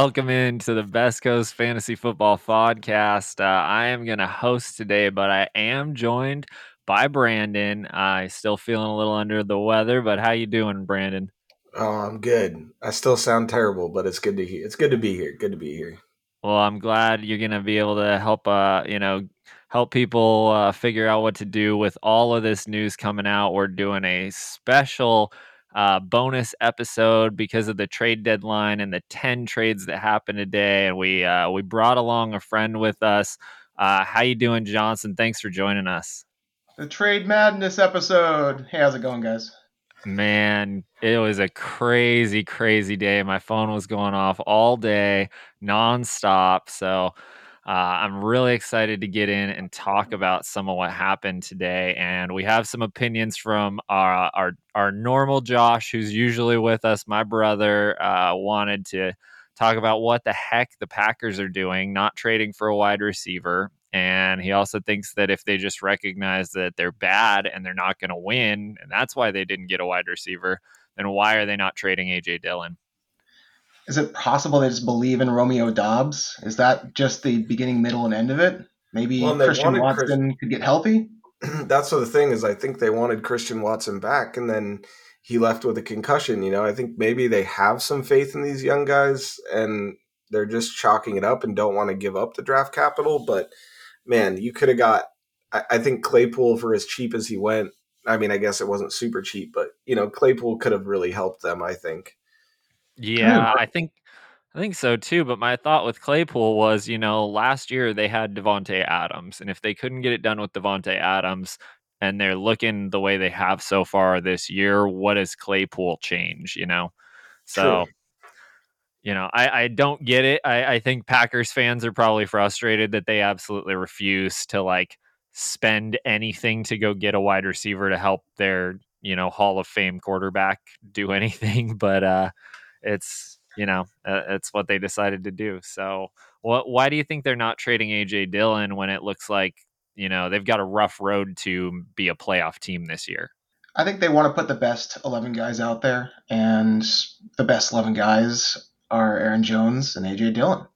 welcome in to the Best Coast Fantasy Football Podcast. Uh, I am going to host today, but I am joined by Brandon. I still feeling a little under the weather, but how you doing, Brandon? Oh, I'm good. I still sound terrible, but it's good to hear. It's good to be here. Good to be here. Well, I'm glad you're going to be able to help. Uh, you know, help people uh, figure out what to do with all of this news coming out. We're doing a special uh, bonus episode because of the trade deadline and the 10 trades that happened today. And we uh, we brought along a friend with us. Uh, how you doing, Johnson? Thanks for joining us. The trade madness episode. Hey, how's it going, guys? Man, it was a crazy, crazy day. My phone was going off all day, nonstop. So uh, I'm really excited to get in and talk about some of what happened today. And we have some opinions from our our, our normal Josh, who's usually with us. My brother uh, wanted to talk about what the heck the Packers are doing, not trading for a wide receiver. And he also thinks that if they just recognize that they're bad and they're not going to win, and that's why they didn't get a wide receiver, then why are they not trading AJ Dillon? Is it possible they just believe in Romeo Doubs? Is that just the beginning, middle, and end of it? Maybe well, Christian Watson Chris- could get healthy? that's the thing is I think they wanted Christian Watson back and then he left with a concussion, you know. I think maybe they have some faith in these young guys and they're just chalking it up and don't want to give up the draft capital, but man, you could have got. I, I think Claypool for as cheap as he went. I mean, I guess it wasn't super cheap, but you know, Claypool could have really helped them. I think. Yeah, I think I think so too. But my thought with Claypool was, you know, last year they had Davante Adams, and if they couldn't get it done with Davante Adams, and they're looking the way they have so far this year, what does Claypool change? You know, so True you know, I, I don't get it. I, I think Packers fans are probably frustrated that they absolutely refuse to like spend anything to go get a wide receiver to help their, you know, Hall of Fame quarterback do anything. But uh, it's, you know, uh, it's what they decided to do. So, what? Why do you think they're not trading AJ Dillon when it looks like you know they've got a rough road to be a playoff team this year? I think they want to put the best 11 guys out there, and the best 11 guys are Aaron Jones and AJ Dillon.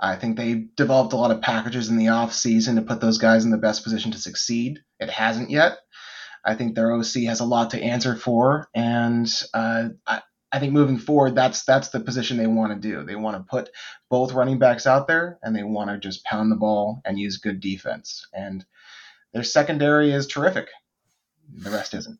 I think they developed a lot of packages in the offseason to put those guys in the best position to succeed. It hasn't yet. I think their OC has a lot to answer for, and uh, I, I think moving forward, that's that's the position they want to do. They want to put both running backs out there, and they want to just pound the ball and use good defense. And their secondary is terrific. The rest isn't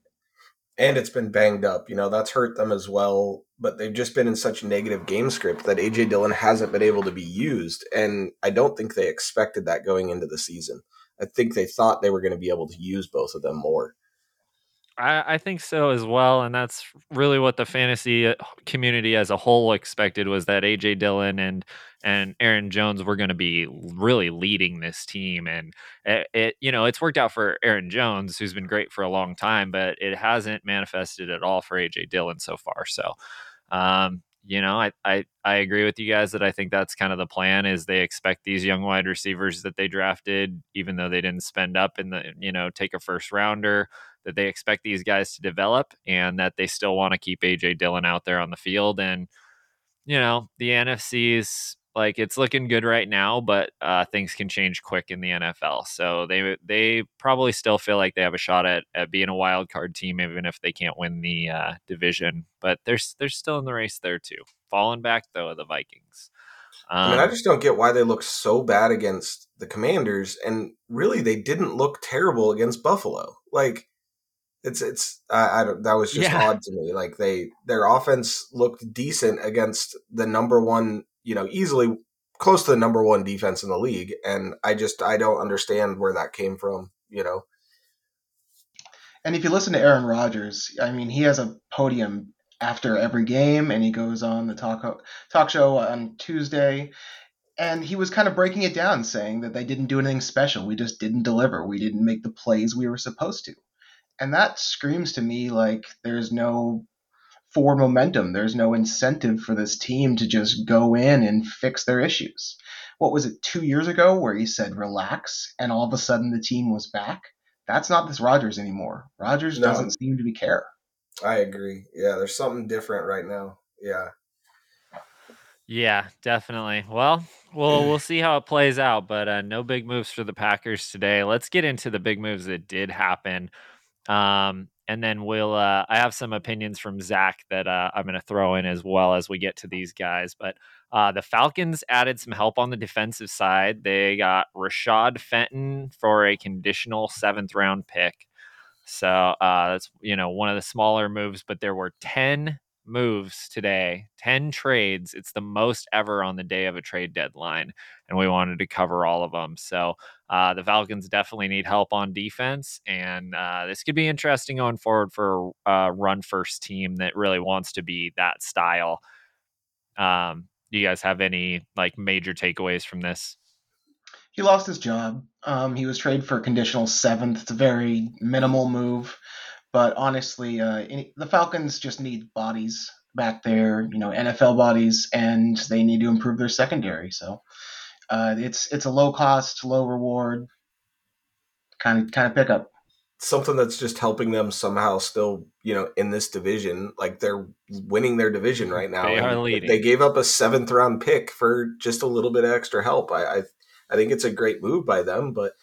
and it's been banged up. You know, that's hurt them as well. But they've just been in such negative game script that AJ Dillon hasn't been able to be used. And I don't think they expected that going into the season. I think they thought they were going to be able to use both of them more. I, I think so as well, and that's really what the fantasy uh, community as a whole expected was that AJ Dillon and and Aaron Jones were going to be really leading this team, and it, it, you know it's worked out for Aaron Jones, who's been great for a long time, but it hasn't manifested at all for AJ Dillon so far. So, um, you know, I, I I agree with you guys that I think that's kind of the plan is they expect these young wide receivers that they drafted, even though they didn't spend up in the you know take a first rounder that they expect these guys to develop and that they still want to keep AJ Dillon out there on the field. And, you know, the NFC is like it's looking good right now, but uh, things can change quick in the NFL. So they they probably still feel like they have a shot at, at being a wild card team, even if they can't win the uh, division. But they're they're still in the race there too. Falling back though, the Vikings. Um, I mean, I um, just don't get why they look so bad against the Commanders, and really they didn't look terrible against Buffalo. Like it's it's I, I don't that was just yeah. odd to me. Like they their offense looked decent against the number one, you know, easily close to the number one defense in the league, and I just I don't understand where that came from. You know. And if you listen to Aaron Rodgers, I mean, he has a podium after every game, and he goes on the talk talk show on Tuesday, and he was kind of breaking it down, saying that they didn't do anything special. We just didn't deliver. We didn't make the plays we were supposed to and that screams to me like there's no forward momentum. There's no incentive for this team to just go in and fix their issues. What was it, two years ago, where he said relax, and all of a sudden the team was back? That's not this Rodgers anymore. Rodgers no. doesn't seem to be care. I agree. Yeah, there's something different right now. Yeah. Yeah, definitely. Well, we'll we'll see how it plays out, but uh, no big moves for the Packers today. Let's get into the big moves that did happen, um, and then we'll. Uh, I have some opinions from Zach that uh, I'm going to throw in as well as we get to these guys. But uh, the Falcons added some help on the defensive side. They got Rashad Fenton for a conditional seventh round pick. So uh, that's you know one of the smaller moves, but there were ten moves today, 10 trades. It's the most ever on the day of a trade deadline. And we wanted to cover all of them. So uh, the Falcons definitely need help on defense. And uh, this could be interesting going forward for a run first team that really wants to be that style. Um, do you guys have any like major takeaways from this? He lost his job. Um, he was traded for a conditional seventh. It's a very minimal move. But honestly, uh, the Falcons just need bodies back there, you know, NFL bodies, and they need to improve their secondary. So uh, it's it's a low cost, low reward kind of kind of pickup. Something that's just helping them somehow still, you know, in this division. Like they're winning their division right now. They are leading. They gave up a seventh round pick for just a little bit of extra help. I, I I think it's a great move by them, but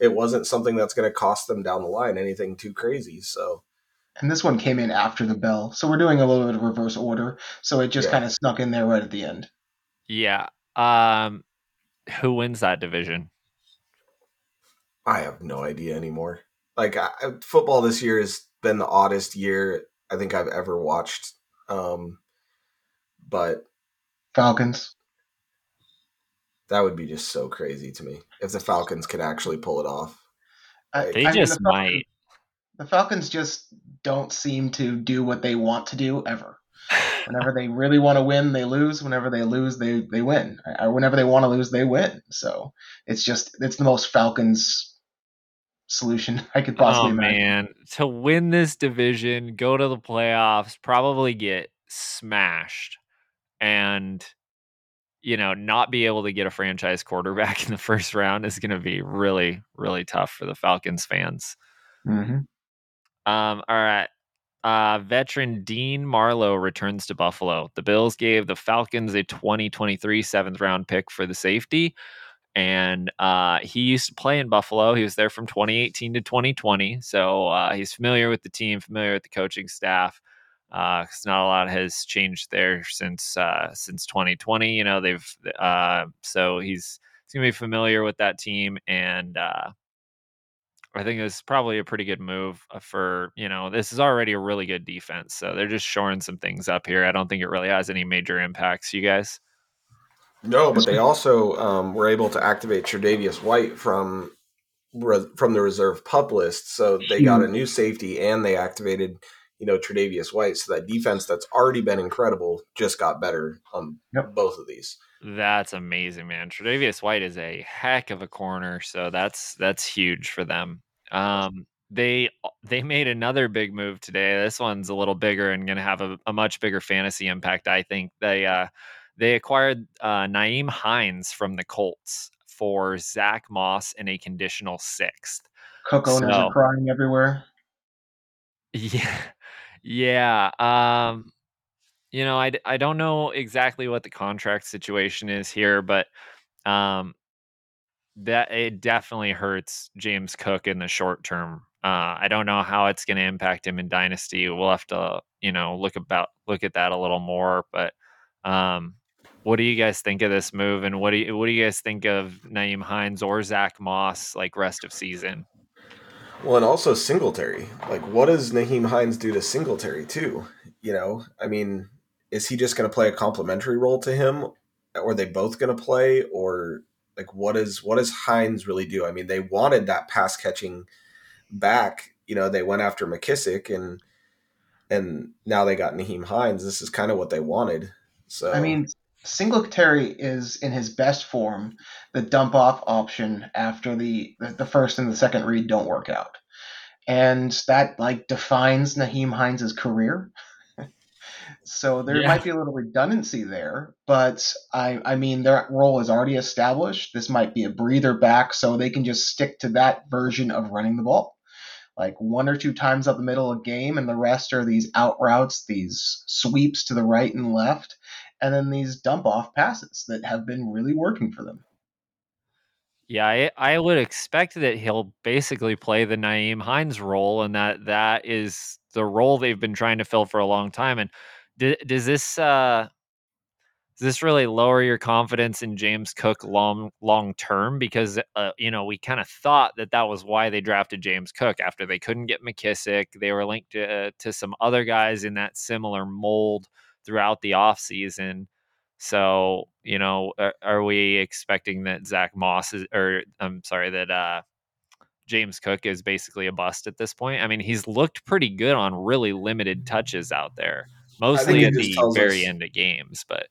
it wasn't something that's going to cost them down the line anything too crazy. So, and this one came in after the bell, so we're doing a little bit of reverse order. So it just yeah. kind of snuck in there right at the end. Yeah. Um, who wins that division? I have no idea anymore. Like I, football this year has been the oddest year I think I've ever watched. Um, but Falcons. That would be just so crazy to me if the Falcons could actually pull it off. they I just mean, the Falcons, might. The Falcons just don't seem to do what they want to do ever. Whenever they really want to win, they lose. Whenever they lose, they they win. Or whenever they want to lose, they win. So it's just it's the most Falcons solution I could oh, possibly oh, imagine. man, to win this division, go to the playoffs, probably get smashed, and you know, not be able to get a franchise quarterback in the first round is going to be really, really tough for the Falcons fans. Mm-hmm. Um, all right. Uh, veteran Dean Marlowe returns to Buffalo. The Bills gave the Falcons a 2023 seventh round pick for the safety. And uh, he used to play in Buffalo. He was there from 2018 to 2020. So uh, he's familiar with the team, familiar with the coaching staff because uh, not a lot has changed there since uh, since 2020. You know, they've uh, so he's he's gonna be familiar with that team, and uh, I think it's probably a pretty good move uh, for you know this is already a really good defense, so they're just shoring some things up here. I don't think it really has any major impacts. You guys? No, but they also um, were able to activate Tre'Davious White from from the reserve pup list, so they got a new safety and they activated you know, Tre'Davious White. So that defense that's already been incredible just got better on yep. both of these. That's amazing, man. Tre'Davious White is a heck of a corner, so that's that's huge for them. Um, they they made another big move today. This one's a little bigger and going to have a, a, much bigger fantasy impact. I think they uh, they acquired uh, Nyheim Hines from the Colts for Zach Moss in a conditional sixth. Cook owners so, are crying everywhere. Yeah, yeah. Um, you know, I, I don't know exactly what the contract situation is here, but um, that it definitely hurts James Cook in the short term. Uh, I don't know how it's going to impact him in dynasty. We'll have to, you know, look about look at that a little more. But um, what do you guys think of this move, and what do you what do you guys think of Nyheim Hines or Zach Moss like rest of season? Well, and also Singletary. Like, what does Nyheim Hines do to Singletary too? You know, I mean, is he just going to play a complementary role to him, or are they both going to play, or like what is what does Hines really do? I mean, they wanted that pass catching back. You know, they went after McKissic, and and now they got Nyheim Hines. This is kind of what they wanted. So I mean, Singletary is in his best form. The dump off option after the the first and the second read don't work out, and that like defines Nyheim Hines' career. so there yeah. might be a little redundancy there, but I I mean their role is already established. This might be a breather back, so they can just stick to that version of running the ball like one or two times up the middle of game, and the rest are these out routes, these sweeps to the right and left and then these dump off passes that have been really working for them. Yeah, I, I would expect that he'll basically play the Nyheim Hines role, and that that is the role they've been trying to fill for a long time. And d- does this uh, does this really lower your confidence in James Cook long long term? Because uh, you know we kind of thought that that was why they drafted James Cook after they couldn't get McKissic. They were linked to uh, to some other guys in that similar mold throughout the offseason. So, you know, are, are, we expecting that Zach Moss is, or I'm sorry, that uh, James Cook is basically a bust at this point? I mean, he's looked pretty good on really limited touches out there, mostly at the very us, end of games, but.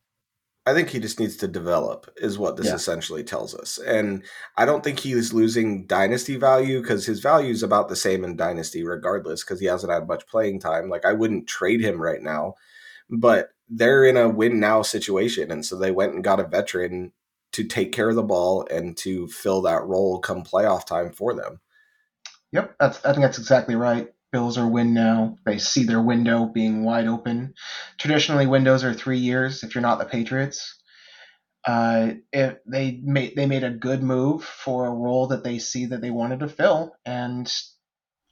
I think he just needs to develop, is what this yeah. essentially tells us. And I don't think he's losing dynasty value because his value is about the same in dynasty, regardless, because he hasn't had much playing time. Like, I wouldn't trade him right now, but they're in a win now situation. And so they went and got a veteran to take care of the ball and to fill that role come playoff time for them. Yep, I think that's exactly right. Bills are win now. They see their window being wide open. Traditionally, windows are three years if you're not the Patriots. Uh, they made they made a good move for a role that they see that they wanted to fill, and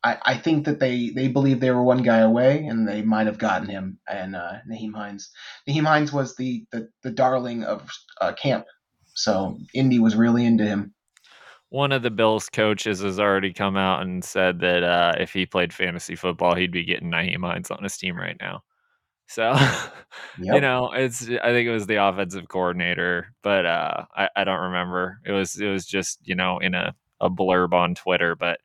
I, I think that they, they believe they were one guy away, and they might have gotten him. And uh, Nyheim Hines, Nyheim Hines was the the, the darling of uh, camp, so Indy was really into him. One of the Bills coaches has already come out and said that uh, if he played fantasy football, he'd be getting Nyheim Hines on his team right now. So, yep. you know, it's I think it was the offensive coordinator, but uh, I, I don't remember. It was it was just you know in a, a blurb on Twitter, but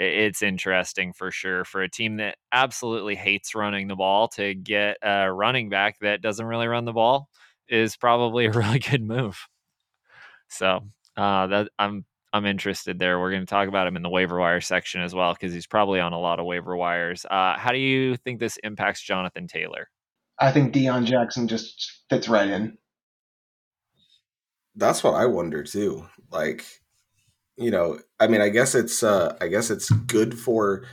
it's interesting for sure for a team that absolutely hates running the ball to get a running back that doesn't really run the ball is probably a really good move. So uh, that I'm I'm interested there. We're going to talk about him in the waiver wire section as well because he's probably on a lot of waiver wires. Uh, how do you think this impacts Jonathan Taylor? I think Deon Jackson just fits right in. That's what I wonder too. Like you know, I mean, I guess it's uh, I guess it's good for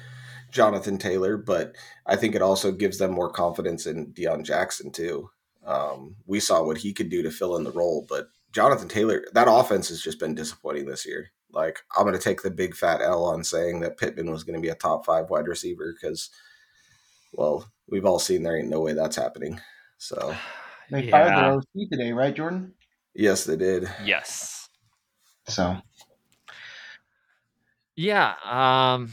Jonathan Taylor, but I think it also gives them more confidence in Deon Jackson too. Um, we saw what he could do to fill in the role, but Jonathan Taylor, that offense has just been disappointing this year. Like, I'm going to take the big fat L on saying that Pittman was going to be a top five wide receiver because, well, we've all seen there ain't no way that's happening. So they yeah. fired their OC today, right, Jordan? Yes, they did. Yes. So yeah, um,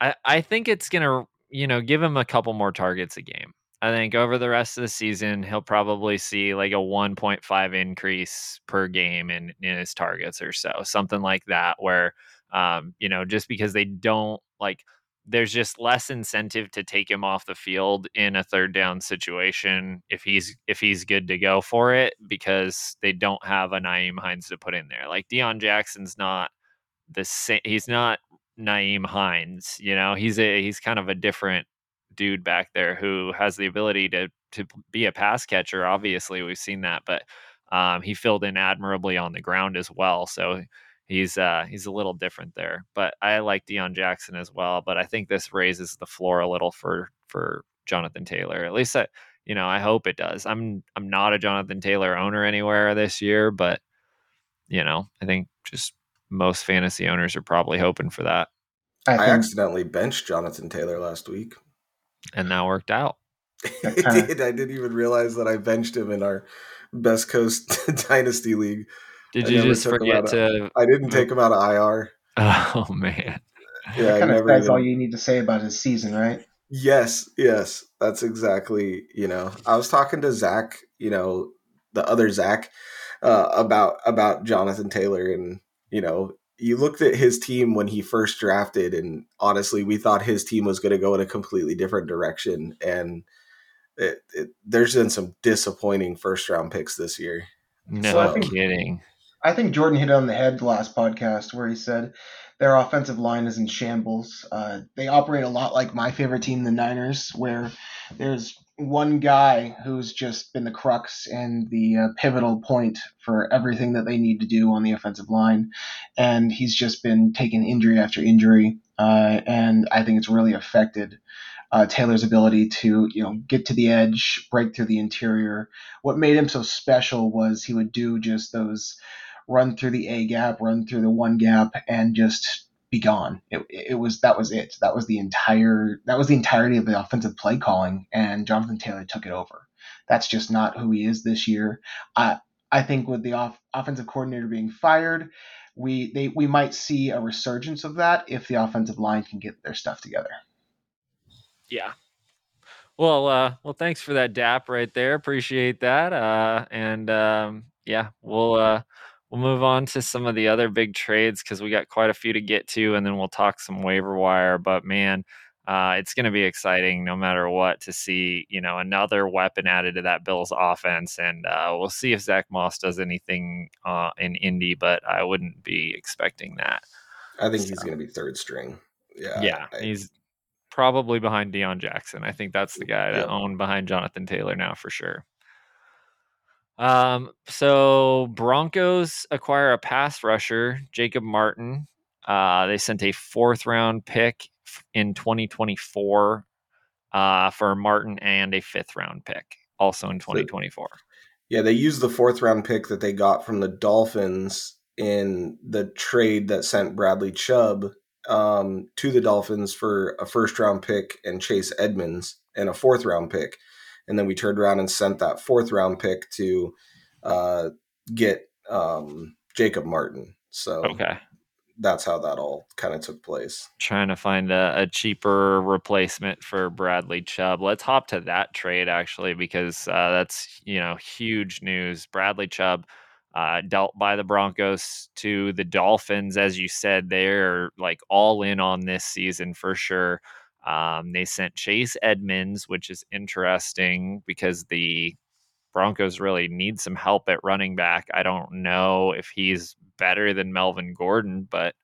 I I think it's gonna you know give him a couple more targets a game. I think over the rest of the season, he'll probably see like a 1.5 increase per game in, in his targets or so, something like that, where, um, you know, just because they don't like, there's just less incentive to take him off the field in a third down situation if he's if he's good to go for it because they don't have a Nyheim Hines to put in there. Like Deon Jackson's not the same. He's not Nyheim Hines. You know, he's a he's kind of a different dude back there who has the ability to to be a pass catcher. Obviously, we've seen that, but um, he filled in admirably on the ground as well. So he's uh, he's a little different there. But I like Deon Jackson as well. But I think this raises the floor a little for for Jonathan Taylor. At least I, you know, I hope it does. I'm I'm not a Jonathan Taylor owner anywhere this year, but you know, I think just most fantasy owners are probably hoping for that. I, I accidentally benched Jonathan Taylor last week. And that worked out. I did. I didn't even realize that I benched him in our Best Coast Dynasty League. Did I you just forget to? Of, I didn't take him out of IR. Oh man. Yeah, that kind of says even... all you need to say about his season, right? Yes, yes, that's exactly. You know, I was talking to Zach, you know, the other Zach, uh, about about Jonathan Taylor, and you know, you looked at his team when he first drafted, and honestly, we thought his team was going to go in a completely different direction. And it, it, there's been some disappointing first round picks this year. No so I think, kidding. I think Jordan hit it on the head last podcast where he said their offensive line is in shambles. Uh, they operate a lot like my favorite team, the Niners, where there's one guy who's just been the crux and the uh, pivotal point for everything that they need to do on the offensive line, and he's just been taking injury after injury. uh, and I think it's really affected uh, Taylor's ability to you know get to the edge, break through the interior. What made him so special was he would do just those run through the A gap, run through the one gap, and just be gone. It, it was that was it. That was the entire that was the entirety of the offensive play calling, and Jonathan Taylor took it over. That's just not who he is this year. I I think with the off, offensive coordinator being fired, we they we might see a resurgence of that if the offensive line can get their stuff together. Yeah. Well, uh, well, thanks for that DAP right there. Appreciate that. Uh, and um, yeah, we'll uh, we'll move on to some of the other big trades because we got quite a few to get to, and then we'll talk some waiver wire. But man, uh, it's going to be exciting no matter what to see you know another weapon added to that Bills offense, and uh, we'll see if Zach Moss does anything uh, in Indy, but I wouldn't be expecting that. I think so. he's going to be third string. Yeah, yeah, I, he's probably behind Deon Jackson. I think that's the guy to own behind Jonathan Taylor now for sure. Um, so Broncos acquire a pass rusher, Jacob Martin. Uh, they sent a fourth round pick in 2024 uh, for Martin and a fifth round pick also in 2024. So, yeah, they used the fourth round pick that they got from the Dolphins in the trade that sent Bradley Chubb um, to the Dolphins for a first round pick and Chase Edmonds and a fourth round pick. And then we turned around and sent that fourth round pick to uh, get um, Jacob Martin. So okay that's how that all kind of took place. Trying to find a, a, cheaper replacement for Bradley Chubb. Let's hop to that trade actually, because uh, that's you know huge news. Bradley Chubb uh, dealt by the Broncos to the Dolphins, as you said, they're like all in on this season for sure. Um, they sent Chase Edmonds, which is interesting because the Broncos really need some help at running back. I don't know if he's better than Melvin Gordon, but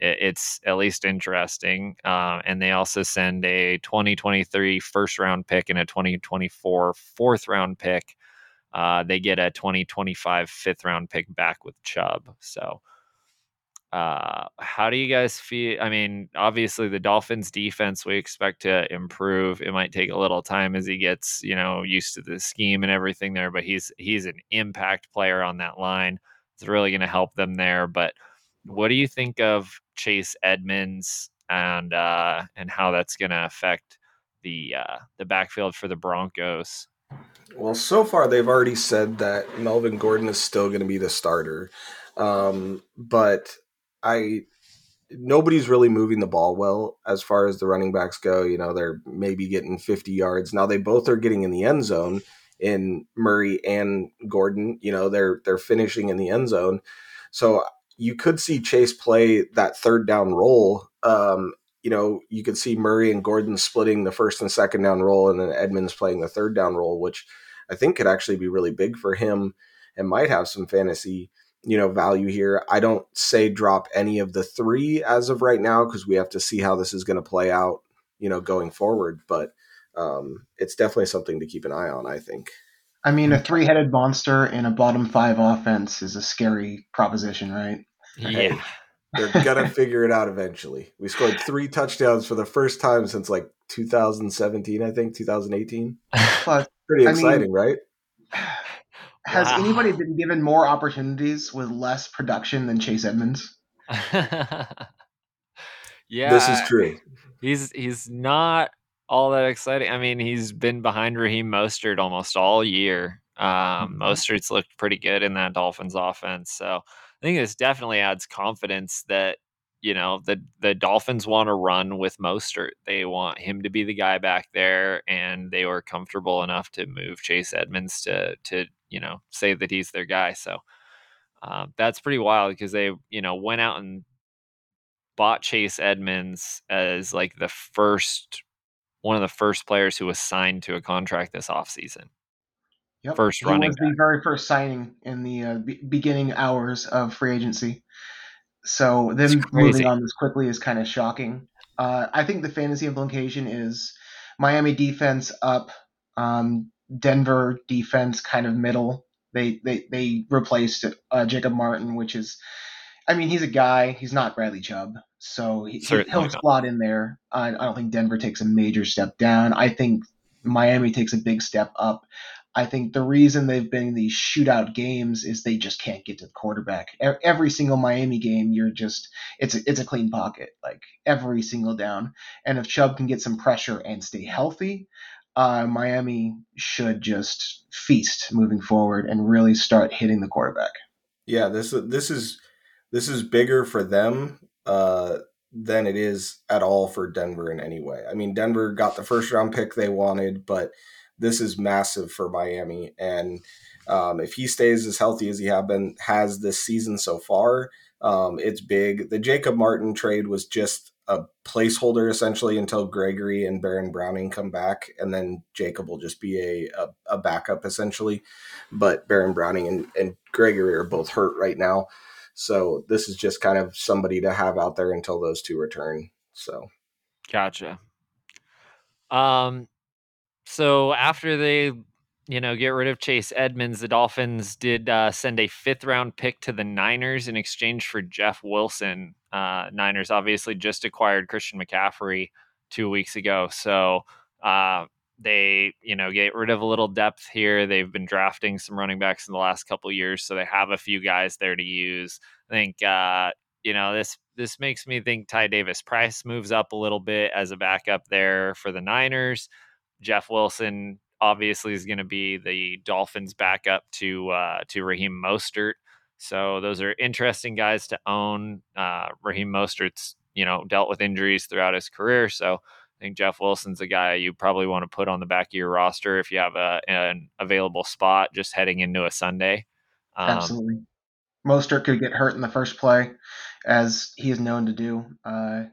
it's at least interesting. Uh, and they also send a 2023 first round pick and a 2024 fourth round pick. Uh, they get a 2025 fifth round pick back with Chubb. So uh, how do you guys feel? I mean, obviously the Dolphins defense we expect to improve. It might take a little time as he gets, you know, used to the scheme and everything there, but he's he's an impact player on that line. It's really going to help them there. But what do you think of Chase Edmonds and uh, and how that's going to affect the uh, the backfield for the Broncos? Well, so far they've already said that Melvin Gordon is still going to be the starter, um, but I nobody's really moving the ball well as far as the running backs go. You know, they're maybe getting 50 yards. Now they both are getting in the end zone in Murray and Gordon. You know, they're they're finishing in the end zone. So you could see Chase play that third down role. Um, you know, you could see Murray and Gordon splitting the first and second down role, and then Edmonds playing the third down role, which I think could actually be really big for him and might have some fantasy you know value here. I don't say drop any of the three as of right now because we have to see how this is going to play out, you know, going forward. But um, it's definitely something to keep an eye on. I think. I mean, a three-headed monster in a bottom five offense is a scary proposition, right? Yeah. They're gonna figure it out eventually. We scored three touchdowns for the first time since like 2017, I think 2018. But, Pretty exciting, I mean, right? Has wow. anybody been given more opportunities with less production than Chase Edmonds? yeah, this is true. He's he's not all that exciting. I mean, he's been behind Raheem Mostert almost all year. Um, mm-hmm. Mostert's looked pretty good in that Dolphins offense, so I think this definitely adds confidence that you know the the Dolphins want to run with Mostert. They want him to be the guy back there, and they were comfortable enough to move Chase Edmonds to to you know say that he's their guy. So uh, that's pretty wild because they you know went out and bought Chase Edmonds as like the first one of the first players who was signed to a contract this offseason. Yep. First he running was back. the very first signing in the uh, be- beginning hours of free agency. So them moving on this quickly is kind of shocking. Uh, I think the fantasy implication is Miami defense up, um, Denver defense kind of middle. They they they replaced uh, Jacob Martin, which is, I mean, he's a guy. He's not Bradley Chubb, so he, not. slot in there. I, I don't think Denver takes a major step down. I think Miami takes a big step up. I think the reason they've been these shootout games is they just can't get to the quarterback. Every single Miami game, you're just it's a, it's a clean pocket, like every single down. And if Chubb can get some pressure and stay healthy, uh, Miami should just feast moving forward and really start hitting the quarterback. Yeah, this this is this is bigger for them uh, than it is at all for Denver in any way. I mean, Denver got the first round pick they wanted, but this is massive for Miami. And um, if he stays as healthy as he have been has this season so far, um, it's big. The Jacob Martin trade was just a placeholder essentially until Gregory and Baron Browning come back, and then Jacob will just be a a, a backup essentially. But Baron Browning and, and Gregory are both hurt right now, so this is just kind of somebody to have out there until those two return. So Gotcha. Um, so after they, you know, get rid of Chase Edmonds, the Dolphins did uh, send a fifth round pick to the Niners in exchange for Jeff Wilson. Uh, Niners obviously just acquired Christian McCaffrey two weeks ago, so uh, they, you know, get rid of a little depth here. They've been drafting some running backs in the last couple years, so they have a few guys there to use. I think uh, you know this this makes me think Ty Davis Price moves up a little bit as a backup there for the Niners. Jeff Wilson obviously is going to be the Dolphins backup to uh, to Raheem Mostert. So those are interesting guys to own. Uh, Raheem Mostert's you know dealt with injuries throughout his career, so I think Jeff Wilson's a guy you probably want to put on the back of your roster if you have a, an available spot just heading into a Sunday. Um, Absolutely. Mostert could get hurt in the first play, as he is known to do. Uh,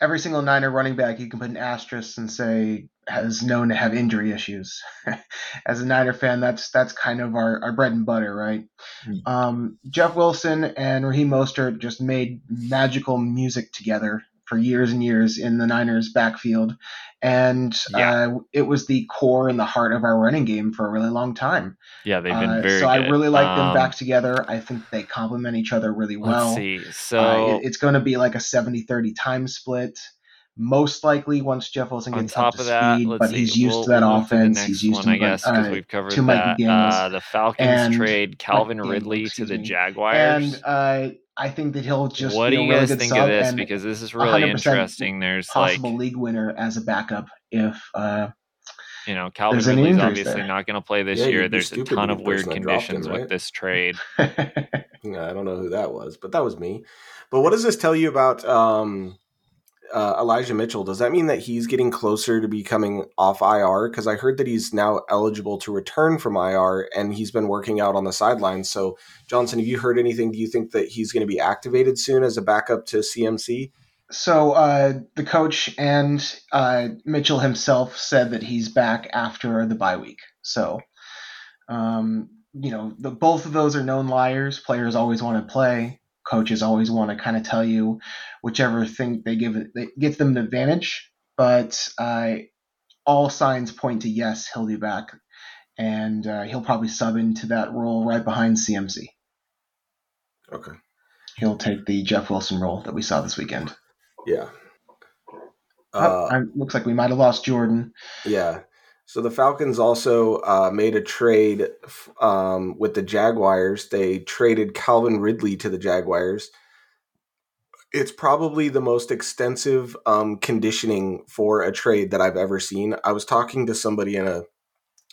every single Niner running back, you can put an asterisk and say has known to have injury issues. as a Niner fan, that's that's kind of our, our bread and butter, right? Mm. Um, Jeff Wilson and Raheem Mostert just made magical music together for years and years in the Niners backfield, and Yeah. uh, it was the core and the heart of our running game for a really long time. yeah, they've been Uh, very. so I really like them Um, back together. I think they complement each other really well. Let's see. Uh, So it- it's going to be like a 70-30 time split. Most likely once Jeff Wilson gets top up to of that, speed, let's but see. he's used we'll, to that we'll move to offense. next He's used one, to I guess, because uh, we've covered to Mike that. Uh, the Falcons and- trade Calvin McDaniels, Ridley to the me. Jaguars. and uh, I think that he'll just what be do a you really guys think of this? Because this is really interesting. There's like, possible league winner as a backup if uh, you know, Calvin there's any Ridley's obviously there. not going to play this Yeah, year. There's a ton of weird person that dropped him, conditions with this trade. Yeah, I don't know who that was, but that was me. But what does this tell you about um, uh, Elijah Mitchell? Does that mean that he's getting closer to becoming off IR? Because I heard that he's now eligible to return from IR, and he's been working out on the sidelines. So, Johnson, have you heard anything? Do you think that he's going to be activated soon as a backup to CMC? So uh, the coach and uh, Mitchell himself said that he's back after the bye week. So, um, you know, the, both of those are known liars. Players always want to play. Coaches always want to kind of tell you whichever thing they give it gets them an advantage. But uh, all signs point to yes, he'll be back, and uh, he'll probably sub into that role right behind CMC. Okay. He'll take the Jeff Wilson role that we saw this weekend. Yeah. Oh, Uh, I- looks like we might have lost Jordan. Yeah. So the Falcons also uh, made a trade um, with the Jaguars. They traded Calvin Ridley to the Jaguars. It's probably the most extensive um, conditioning for a trade that I've ever seen. I was talking to somebody in a,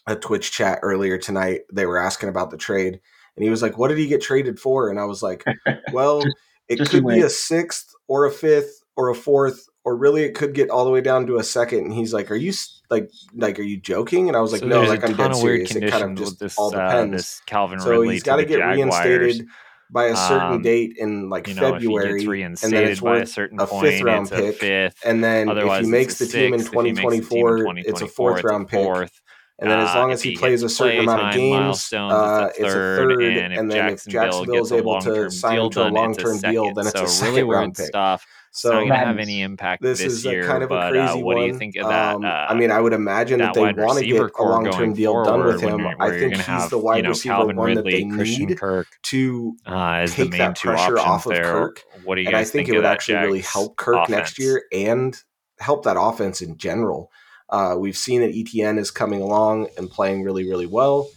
a Twitch chat earlier tonight. They were asking about the trade, and he was like, "What did he get traded for?" And I was like, "Well, it could be a sixth or a fifth or a fourth, or really it could get all the way down to a second. And he's like, "Are you like like are you joking?" And I was like, So "No, like i'm dead serious. It kind of just this, all uh, depends." this Calvin so Ridley he's got to get Jaguars. reinstated by a certain Um, date in like you know, February, if he gets and then it's by a worth certain a point, fifth round it's a pick. fifth. and then if Otherwise, he makes the team in sixth. If he makes the team in 2024, it's a fourth it's a round pick. And then as Uh, long if as he, plays a certain amount of games, uh, it's a third, and if and then if Jacksonville Jacksonville is able to sign him to a done, it's a long-term deal, then it's a so really second weird round pick. stuff. It's So not going to have any impact this this, is year. kind of a but crazy uh, what one. do you think of that? Um, uh, I mean, I would imagine that that they want to get a long term deal done with him. I think he's have the wide you know receiver Calvin one Ridley, that they Christian need Kirk to uh, as the take main that two pressure off of there. Kirk. What do you And I think think it would that actually really help Kirk next year and help that offense in general. Uh, we've seen that ETN is coming along and playing really, really well.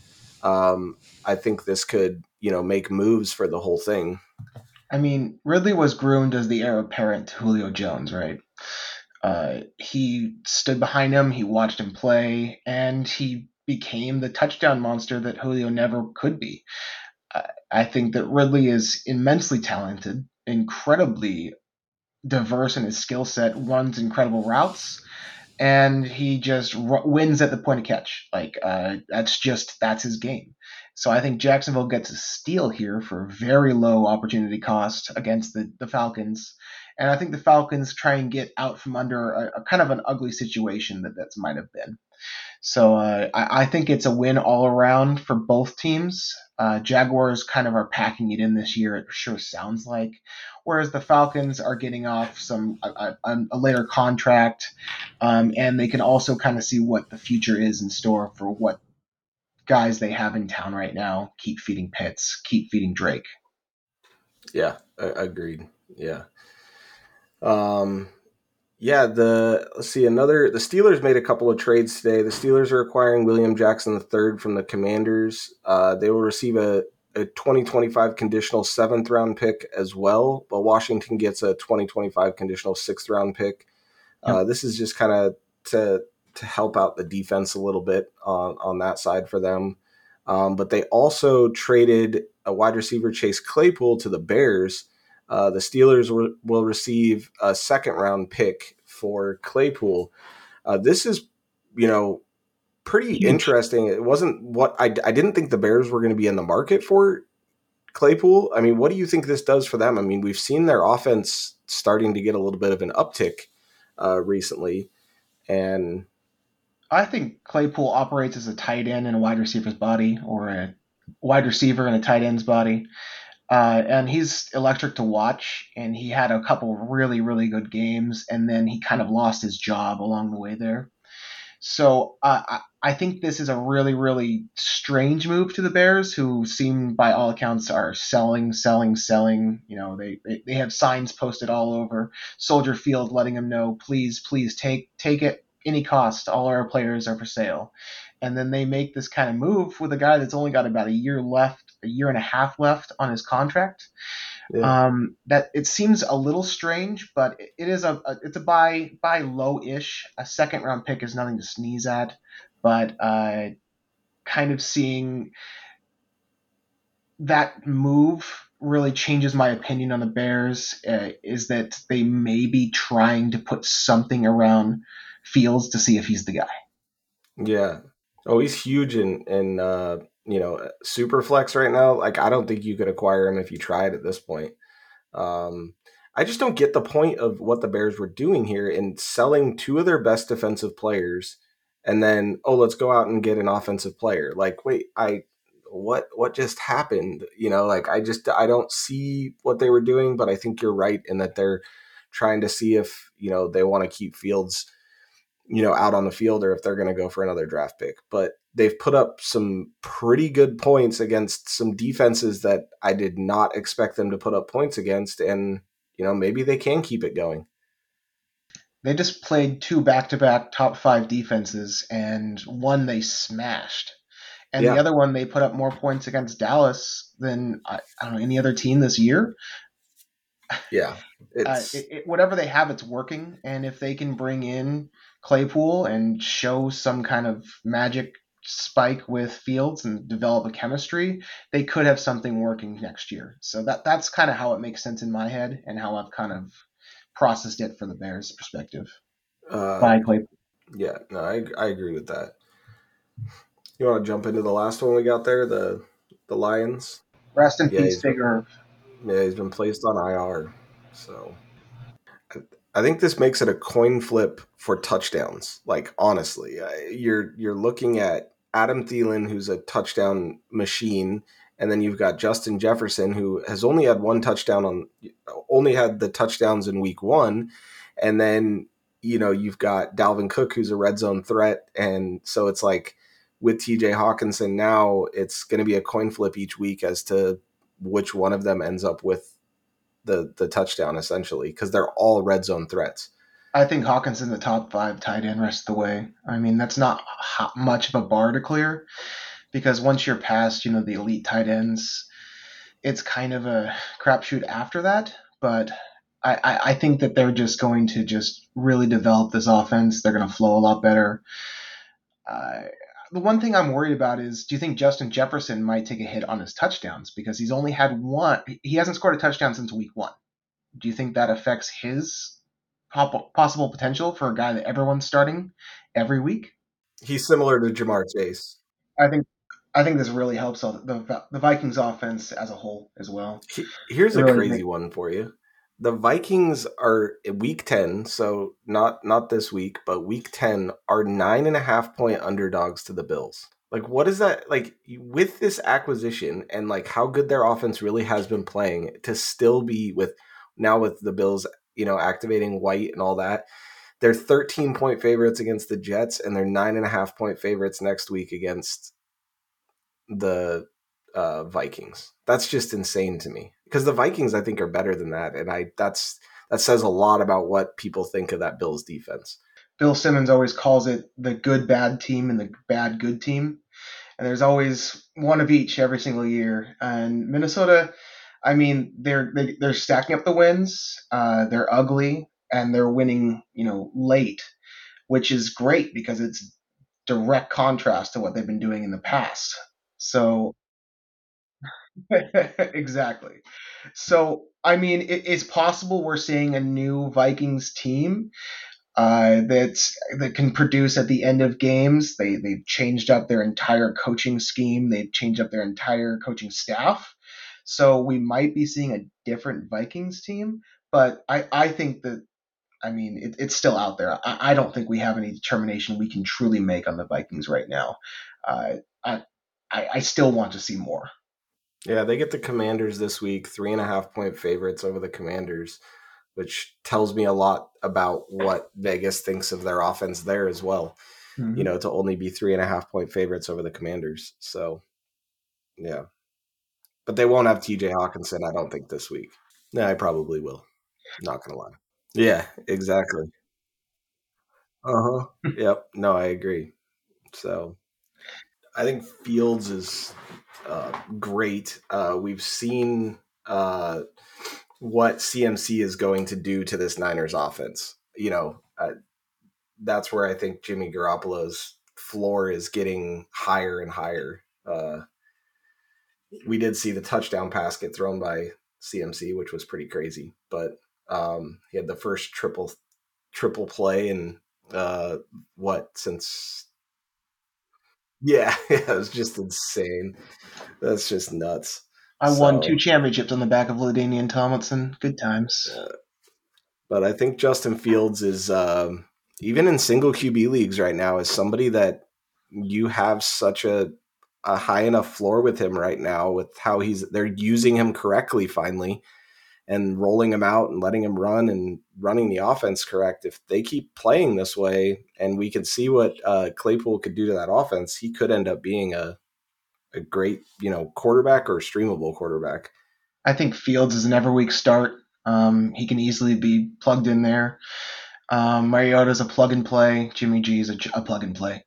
Um, I think this could, you know, make moves for the whole thing. I mean, Ridley was groomed as the heir apparent to Julio Jones, right? Uh, he stood behind him, he watched him play, and he became the touchdown monster that Julio never could be. I, think that Ridley is immensely talented, incredibly diverse in his skill set, runs incredible routes, and he just r- wins at the point of catch. Like uh, that's just that's his game. So I think Jacksonville gets a steal here for very low opportunity cost against the, the Falcons. And I think the Falcons try and get out from under a, a kind of an ugly situation that that might have been. So uh, I, I think it's a win all around for both teams. Uh, Jaguars kind of are packing it in this year. It sure sounds like, whereas the Falcons are getting off some a, a, a later contract, um, and they can also kind of see what the future is in store for what guys they have in town right now. Keep feeding Pitts. Keep feeding Drake. Yeah, I- agreed. Yeah. Um, yeah. The let's see another. The Steelers made a couple of trades today. The Steelers are acquiring William Jackson III from the Commanders. Uh, they will receive a a 2025 conditional seventh round pick as well, but Washington gets a 2025 conditional sixth round pick. Uh, this is just kind of to to help out the defense a little bit on on that side for them. Um, but they also traded a wide receiver Chase Claypool to the Bears. Uh, the Steelers will, will receive a second round pick for Claypool. Uh, this is, you know, pretty interesting. It wasn't what I, I didn't think the Bears were going to be in the market for Claypool. I mean, what do you think this does for them? I mean, we've seen their offense starting to get a little bit of an uptick uh, recently, and I think Claypool operates as a tight end in a wide receiver's body or a wide receiver in a tight end's body. Uh, and he's electric to watch, and he had a couple really, really good games, and then he kind of lost his job along the way there. So uh, I, think this is a really, really strange move to the Bears, who seem, by all accounts, are selling, selling, selling. You know, they, they, they have signs posted all over Soldier Field letting them know, please, please take take it any cost. All our players are for sale. And then they make this kind of move with a guy that's only got about a year left, a year and a half left on his contract. Yeah. Um, that it seems a little strange, but it, is a, a it's a buy buy low ish. A second round pick is nothing to sneeze at, but uh, kind of seeing that move really changes my opinion on the Bears. Uh, is that they may be trying to put something around Fields to see if he's the guy. Yeah. Oh, he's huge in in uh, you know super flex right now. Like I don't think you could acquire him if you tried at this point. Um, I just don't get the point of what the Bears were doing here in selling two of their best defensive players, and then oh, let's go out and get an offensive player. Like, wait, I what what just happened? You know, like I just I don't see what they were doing, but I think you're right in that they're trying to see if you know they want to keep Fields you know, out on the field or if they're going to go for another draft pick. But they've put up some pretty good points against some defenses that I did not expect them to put up points against. And, you know, maybe they can keep it going. They just played two back to back top five defenses, and one they smashed. And Yeah. the other one they put up more points against Dallas than I, I don't know any other team this year. Yeah. Uh, it, it, whatever they have, it's working. And if they can bring in Claypool and show some kind of magic spike with Fields and develop a chemistry, they could have something working next year. So that that's kind of how it makes sense in my head and how I've kind of processed it for the Bears' perspective. uh, By Claypool. yeah, no, I, I agree with that. You want to jump into the last one we got there, the the Lions? Rest in Yeah, peace, he's- Figure. Yeah, he's been placed on IR. So I, think this makes it a coin flip for touchdowns. Like honestly, you're you're looking at Adam Thielen, who's a touchdown machine, and then you've got Justin Jefferson, who has only had one touchdown on, only had the touchdowns in week one, and then you know you've got Dalvin Cook, who's a red zone threat, and so it's like with T.J. Hockenson now, it's going to be a coin flip each week as to which one of them ends up with the the touchdown, essentially, because they're all red zone threats. I think Hockenson the top five tight end rest of the way. I mean, that's not much of a bar to clear because once you're past, you know, the elite tight ends, it's kind of a crapshoot after that. But I, I think that they're just going to just really develop this offense. They're going to flow a lot better. Uh, the one thing I'm worried about is do you think Justin Jefferson might take a hit on his touchdowns because he's only had one? He hasn't scored a touchdown since week one. Do you think that affects his possible potential for a guy that everyone's starting every week? He's similar to Ja'Marr Chase. I think I think this really helps the the Vikings offense as a whole as well. Here's a really crazy one for you. The Vikings are week ten, so not not this week, but week ten are nine and a half point underdogs to the Bills. Like, what is that like with this acquisition and like how good their offense really has been playing to still be with now with the Bills, you know, activating White and all that. They're 13 point favorites against the Jets, and they're nine and a half point favorites next week against the uh, Vikings. That's just insane to me because the Vikings, I think, are better than that, and I that's that says a lot about what people think of that Bills defense. Bill Simmons always calls it the good bad team and the bad good team, and there's always one of each every single year. And Minnesota, I mean, they're they, are they are stacking up the wins. Uh, they're ugly and they're winning, you know, late, which is great because it's direct contrast to what they've been doing in the past. So exactly. So I mean, it, it's possible we're seeing a new Vikings team uh, that's that can produce at the end of games. They they've changed up their entire coaching scheme. They've changed up their entire coaching staff. So we might be seeing a different Vikings team. But I I think that I mean, it, it's still out there. I, I, don't think we have any determination we can truly make on the Vikings right now. Uh, I, I, I still want to see more. Yeah, they get the Commanders this week, three and a half point favorites over the Commanders, which tells me a lot about what Vegas thinks of their offense there as well. Mm-hmm. You know, to only be three and a half point favorites over the Commanders. So, yeah. But they won't have TJ Hockenson, I don't think, this week. No, I probably will. Not going to lie. Yeah, exactly. Uh huh. yep. No, I agree. So I think Fields is uh, great. Uh, we've seen uh, what CMC is going to do to this Niners offense. You know, uh, that's where I think Jimmy Garoppolo's floor is getting higher and higher. Uh, we did see the touchdown pass get thrown by CMC, which was pretty crazy, but um, he had the first triple triple play in uh, what since yeah, yeah, it was just insane. That's just nuts. I so, won two championships on the back of LaDainian Tomlinson. Good times. But I think Justin Fields is um, even in single QB leagues right now is somebody that you have such a a high enough floor with him right now with how he's they're using him correctly finally and rolling him out and letting him run and running the offense correct. If they keep playing this way, and we can see what uh, Claypool could do to that offense, he could end up being a a great you know quarterback or streamable quarterback. I think Fields is an every week start. Um, he can easily be plugged in there. Um, Mariota's a plug and play. Jimmy G is a, a plug and play.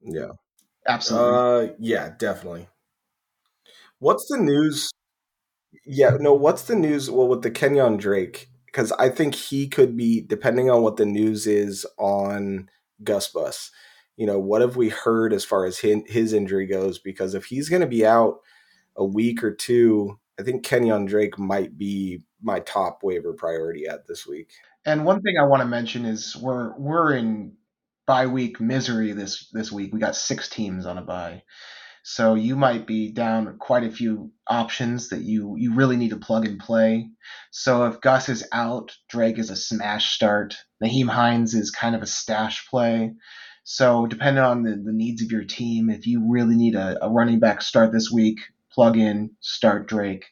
Yeah, absolutely. Uh, yeah, definitely. What's the news yeah, no, what's the news? Well, with the Kenyon Drake, because I think he could be, depending on what the news is on Gus Bus, you know, what have we heard as far as his, injury goes? Because if he's going to be out a week or two, I think Kenyon Drake might be my top waiver priority at this week. And one thing I want to mention is we're we're in bye week misery this this week. We got six teams on a bye. So you might be down quite a few options that you you really need to plug and play. So if Gus is out, Drake is a smash start. Nyheim Hines is kind of a stash play. So depending on the, the needs of your team, if you really need a, a running back start this week, plug in, start Drake.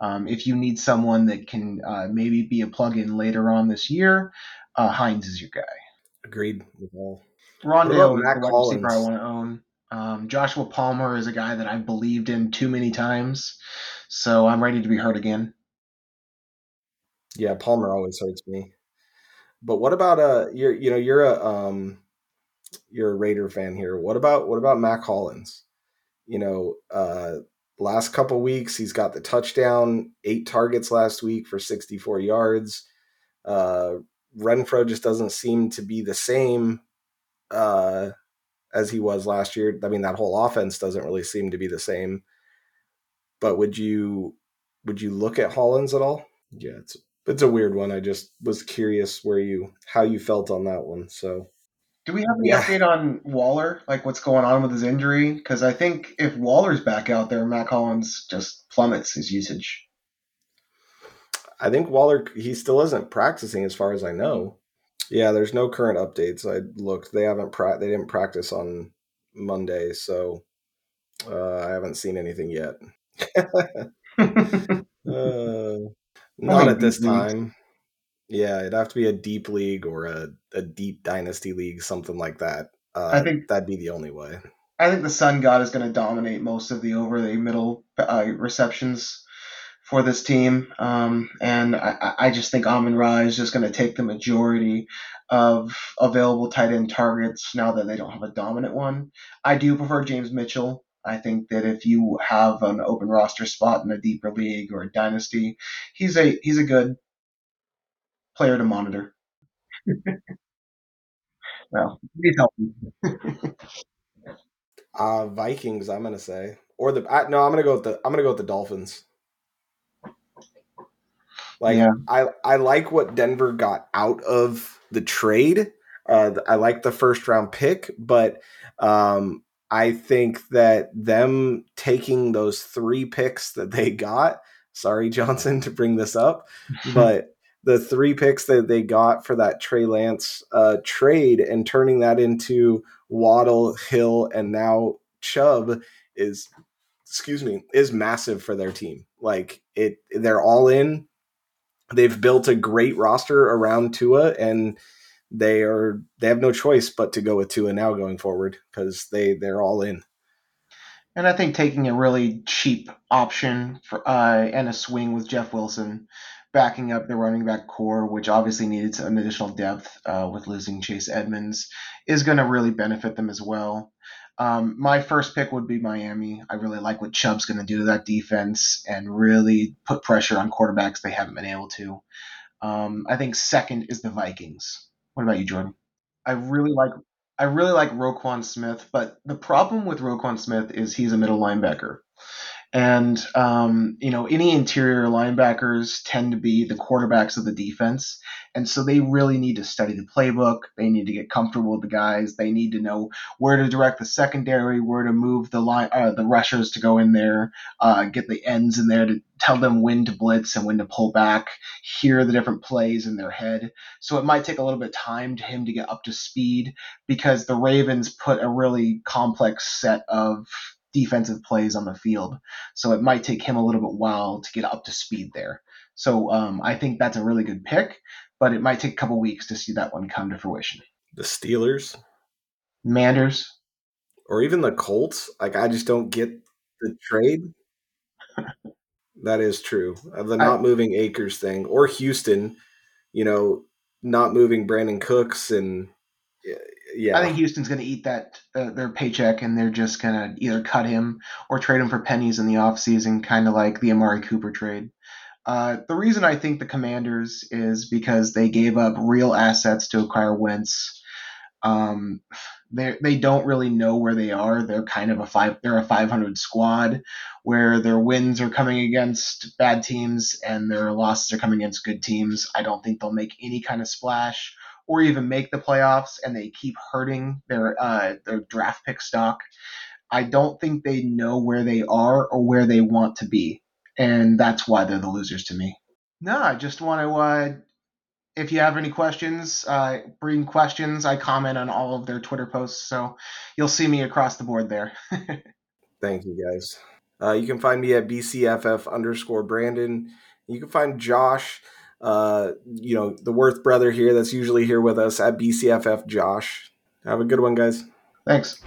Um, if you need someone that can uh, maybe be a plug-in later on this year, uh, Hines is your guy. Agreed with all. Rondale is the wide receiver I want to own. Um, Joshua Palmer is a guy that I've believed in too many times, so I'm ready to be hurt again. Yeah, Palmer always hurts me. But what about uh you're you know you're a um you're a Raider fan here. What about what about Mack Hollins? You know, uh last couple weeks he's got the touchdown, eight targets last week for 64 yards. Uh Renfrow just doesn't seem to be the same uh as he was last year. I mean, that whole offense doesn't really seem to be the same. But would you would you look at Hollins at all? Yeah, it's it's a weird one. I just was curious where you how you felt on that one. So do we have any yeah. update on Waller? Like what's going on with his injury? Because I think if Waller's back out there, Mack Hollins just plummets his usage. I think Waller he still isn't practicing as far as I know. Yeah, there's no current updates. I looked; they haven't pra- they didn't practice on Monday, so uh, I haven't seen anything yet. uh, not at this time. Yeah, it'd have to be a deep league or a, a deep dynasty league, something like that. Uh, I think that'd be the only way. I think the Sun God is going to dominate most of the over the middle uh, receptions for this team. Um, and I, I, just think Amon Ra is just going to take the majority of available tight end targets now that they don't have a dominant one. I do prefer James Mitchell. I think that if you have an open roster spot in a deeper league or a dynasty, he's a he's a good player to monitor. well, he's helping. uh, Vikings, I'm gonna say, or the I, no, I'm gonna go with the I'm gonna go with the Dolphins. Like yeah. I I like what Denver got out of the trade. Uh, I like the first round pick, but um, I think that them taking those three picks that they got. Sorry, Johnson, to bring this up, but the three picks that they got for that Trey Lance uh, trade and turning that into Waddle, Hill, and now Chubb is, excuse me, is massive for their team. Like it, they're all in they've built a great roster around Tua and they are they have no choice but to go with Tua now going forward because they they're all in. And I think taking a really cheap option for uh, and a swing with Jeff Wilson, backing up the running back corps, which obviously needed some additional depth uh, with losing Chase Edmonds, is going to really benefit them as well. Um, my first pick would be Miami. I really like what Chubb's going to do to that defense and really put pressure on quarterbacks they haven't been able to. Um, I think second is the Vikings. What about you, Jordan? I really like I really like Roquan Smith, but the problem with Roquan Smith is he's a middle linebacker. And, um, you know, any interior linebackers tend to be the quarterbacks of the defense. And so they really need to study the playbook. They need to get comfortable with the guys. They need to know where to direct the secondary, where to move the line, uh, the rushers to go in there, uh, get the ends in there to tell them when to blitz and when to pull back, hear the different plays in their head. So it might take a little bit of time to him to get up to speed because the Ravens put a really complex set of defensive plays on the field. So it might take him a little bit while to get up to speed there. So um, I think that's a really good pick, but it might take a couple weeks to see that one come to fruition. The Steelers, Manders, or even the Colts. Like I just don't get the trade. that is true. Uh, the not moving Akers thing, or Houston, you know, not moving Brandin Cooks and yeah, I think Houston's going to eat that uh, their paycheck, and they're just going to either cut him or trade him for pennies in the offseason, kind of like the Amari Cooper trade. Uh, the reason I think the Commanders is because they gave up real assets to acquire Wentz. Um, they they don't really know where they are. They're kind of a five. They're a 500 squad where their wins are coming against bad teams and their losses are coming against good teams. I don't think they'll make any kind of splash or even make the playoffs, and they keep hurting their uh, their draft pick stock. I don't think they know where they are or where they want to be. And that's why they're the losers to me. No, I just want to, uh, if you have any questions, uh, bring questions. I comment on all of their Twitter posts, so you'll see me across the board there. Thank you, guys. Uh, you can find me at BCFF underscore Brandon. You can find Josh, uh, you know, the Worth brother here that's usually here with us at BCFF Josh. Have a good one, guys. Thanks.